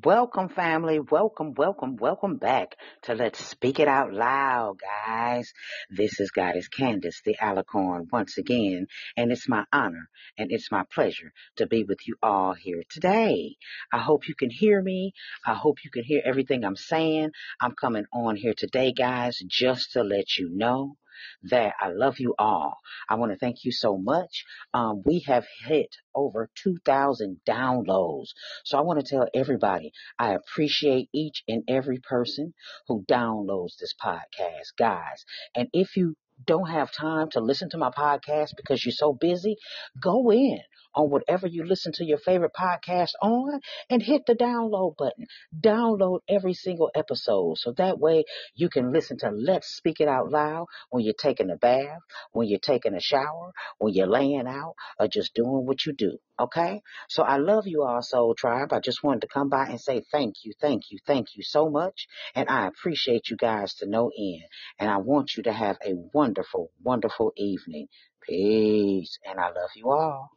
Welcome, family. Welcome, welcome, welcome back to Let's Speak It Out Loud, guys. This is Goddess Candace, the Alicorn, once again, and it's my honor and it's my pleasure to be with you all here today. I hope you can hear me. I hope you can hear everything I'm saying. I'm coming on here today, guys, just to let you know that I love you all. I want to thank you so much. Um, we have hit over 2,000 downloads. So I want to tell everybody I appreciate each and every person who downloads this podcast, guys. And if you don't have time to listen to my podcast because you're so busy, go in on whatever you listen to your favorite podcast on and hit the download button. Download every single episode so that way you can listen to Let's Speak It Out Loud when you're taking a bath, when you're taking a shower, when you're laying out, or just doing what you do. Okay? So I love you all, Soul Tribe. I just wanted to come by and say thank you, thank you, thank you so much. And I appreciate you guys to no end. And I want you to have a wonderful, wonderful evening. Peace. And I love you all.